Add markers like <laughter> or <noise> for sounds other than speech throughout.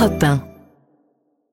Europe 1.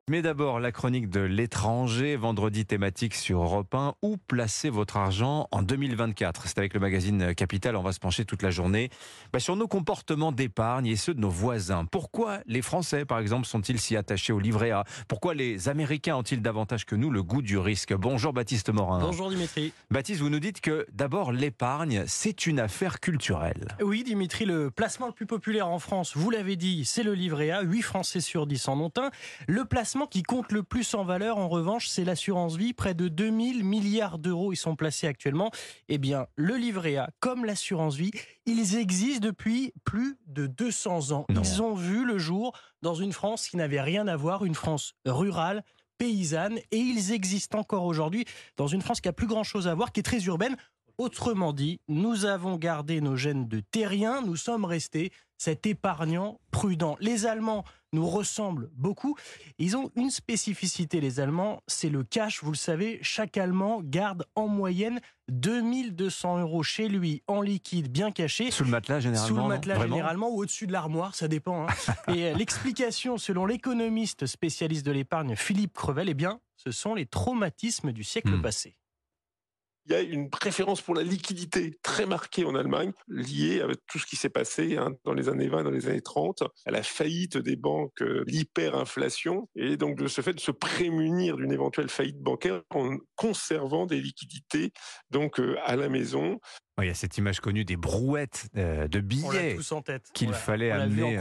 Mais d'abord, la chronique de l'étranger, vendredi thématique sur Europe 1. Où placer votre argent en 2024 C'est avec le magazine Capital, on va se pencher toute la journée bah, sur nos comportements d'épargne et ceux de nos voisins. Pourquoi les Français, par exemple, sont-ils si attachés au livret A? Pourquoi les Américains ont-ils davantage que nous le goût du risque? Bonjour Baptiste Morin. Bonjour Dimitri. Baptiste, vous nous dites que d'abord l'épargne, c'est une affaire culturelle. Oui Dimitri, le placement le plus populaire en France, vous l'avez dit, c'est le livret A. 8 Français sur 10 en ont un. Le placement qui compte le plus en valeur, en revanche, c'est l'assurance vie. Près de 2000 milliards d'euros y sont placés actuellement. Eh bien, le livret A, comme l'assurance vie, ils existent depuis plus de 200 ans. Ils ont vu le jour dans une France qui n'avait rien à voir, une France rurale, paysanne, et ils existent encore aujourd'hui dans une France qui a plus grand-chose à voir, qui est très urbaine. Autrement dit, nous avons gardé nos gènes de terriens, nous sommes restés cet épargnant prudent. Les Allemands nous ressemblent beaucoup. Ils ont une spécificité, les Allemands, c'est le cash. Vous le savez, chaque Allemand garde en moyenne 2200 euros chez lui en liquide bien caché. Sous le matelas généralement. Sous le matelas généralement ou au-dessus de l'armoire, ça dépend. Hein. <laughs> Et euh, l'explication, selon l'économiste spécialiste de l'épargne Philippe Crevel, eh bien, ce sont les traumatismes du siècle hmm. passé il y a une préférence pour la liquidité très marquée en Allemagne, liée avec tout ce qui s'est passé hein, dans les années 20, dans les années 30, à la faillite des banques, euh, l'hyperinflation, et donc de ce fait de se prémunir d'une éventuelle faillite bancaire en conservant des liquidités donc euh, à la maison. Il y a cette image connue des brouettes euh, de billets qu'il fallait amener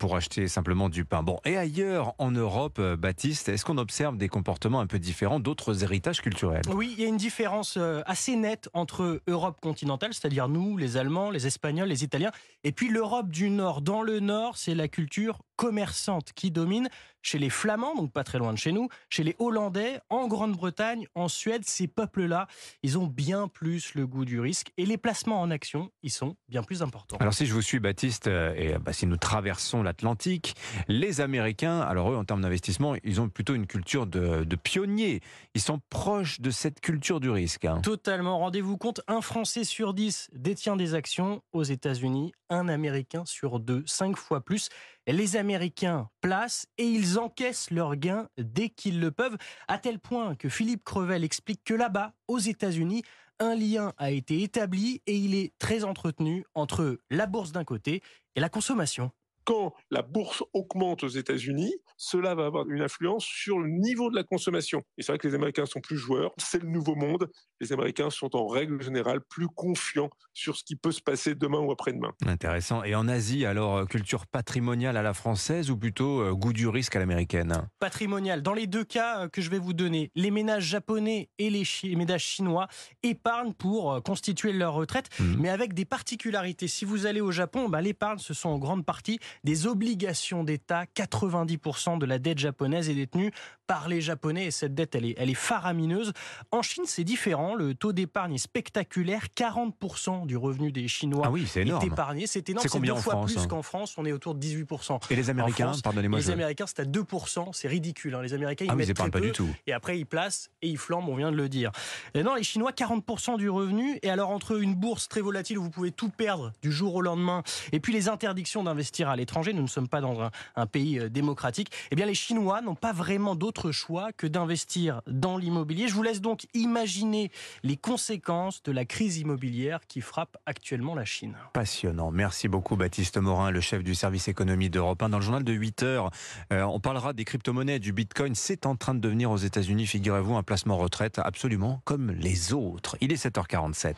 pour acheter simplement du pain. Bon, et ailleurs en Europe, euh, Baptiste, est-ce qu'on observe des comportements un peu différents d'autres héritages culturels? Oui, il y a une différence euh, assez nette entre Europe continentale, c'est-à-dire nous, les Allemands, les Espagnols, les Italiens, et puis l'Europe du Nord. Dans le Nord, c'est la culture commerçante qui domine. Chez les Flamands, donc pas très loin de chez nous, chez les Hollandais, en Grande-Bretagne, en Suède, ces peuples-là, ils ont bien plus le goût du risque et les placements en action, ils sont bien plus importants. Alors si je vous suis Baptiste, euh, et bah, si nous traversons l'Atlantique, les Américains, alors eux en termes d'investissement, ils ont plutôt une culture de, pionniers. Ils sont proches de cette culture du risque. Hein. Totalement. Rendez-vous compte, un Français sur dix détient des actions aux États-Unis, un Américain sur deux, cinq fois plus. Les Américains placent et ils encaissent leurs gains dès qu'ils le peuvent, à tel point que Philippe Crevel explique que là-bas, aux États-Unis, un lien a été établi et il est très entretenu entre la bourse d'un côté et la consommation quand la bourse augmente aux États-Unis, cela va avoir une influence sur le niveau de la consommation. Et c'est vrai que les Américains sont plus joueurs, c'est le nouveau monde. Les Américains sont en règle générale plus confiants sur ce qui peut se passer demain ou après-demain. Intéressant. Et en Asie, alors, euh, culture patrimoniale à la française ou plutôt euh, goût du risque à l'américaine? Patrimoniale. Dans les deux cas euh, que je vais vous donner, les ménages japonais et les, ménages chinois épargnent pour constituer leur retraite, mmh. mais avec des particularités. Si vous allez au Japon, bah, l'épargne, ce sont en grande partie des obligations d'État. 90% de la dette japonaise est détenue par les Japonais et cette dette, elle est, elle est faramineuse. En Chine, c'est différent. Le taux d'épargne est spectaculaire. 40% du revenu des Chinois ah oui, est, épargné. C'est énorme. C'est deux fois plus hein qu'en France. On est autour de 18%. Et les Américains, pardonnez-moi. Les Américains, c'est à 2%. C'est ridicule. Hein. Les Américains, ils ah, mettent très pas peu, du tout. Et après, ils placent et ils flambent. On vient de le dire. Et non, les Chinois, 40% du revenu. Et alors, entre une bourse très volatile où vous pouvez tout perdre du jour au lendemain, et puis les interdictions d'investir à l'étranger, nous ne sommes pas dans un, pays euh, démocratique, eh bien les Chinois n'ont pas vraiment d'autre choix que d'investir dans l'immobilier. Je vous laisse donc imaginer les conséquences de la crise immobilière qui frappe actuellement la Chine. Passionnant. Merci beaucoup Baptiste Morin, le chef du service économie d'Europe 1. Dans le journal de 8 heures, euh, on parlera des crypto-monnaies, du Bitcoin. C'est en train de devenir aux États-Unis, figurez-vous, un placement retraite absolument comme les autres. Il est 7h47.